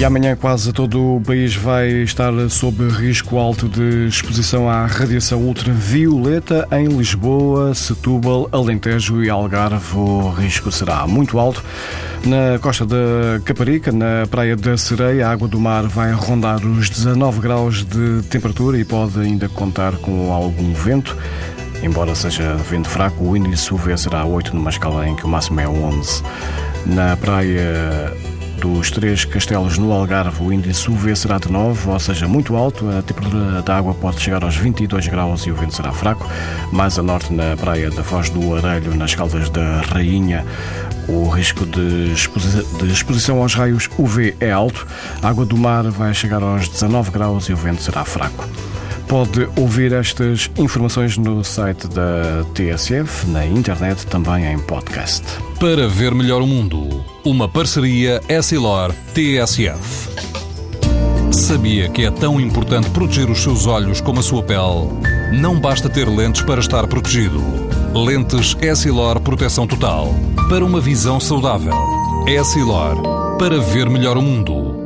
E amanhã quase todo o país vai estar sob risco alto de exposição à radiação ultravioleta. Em Lisboa, Setúbal, Alentejo e Algarve, o risco será muito alto. Na costa da Caparica, na praia da Sereia, a água do mar vai rondar os 19 graus de temperatura e pode ainda contar com algum vento. Embora seja vento fraco, o índice UV será 8 numa escala em que o máximo é 11. Na praia dos três castelos no Algarve, o índice UV será de 9, ou seja, muito alto. A temperatura da água pode chegar aos 22 graus e o vento será fraco. Mais a norte, na praia da Foz do Arelho, nas Caldas da Rainha, o risco de, de exposição aos raios UV é alto. A água do mar vai chegar aos 19 graus e o vento será fraco. Pode ouvir estas informações no site da TSF, na internet, também em podcast. Para ver melhor o mundo, uma parceria Essilor-TSF. Sabia que é tão importante proteger os seus olhos como a sua pele? Não basta ter lentes para estar protegido. Lentes Essilor Proteção Total. Para uma visão saudável. Essilor. Para ver melhor o mundo.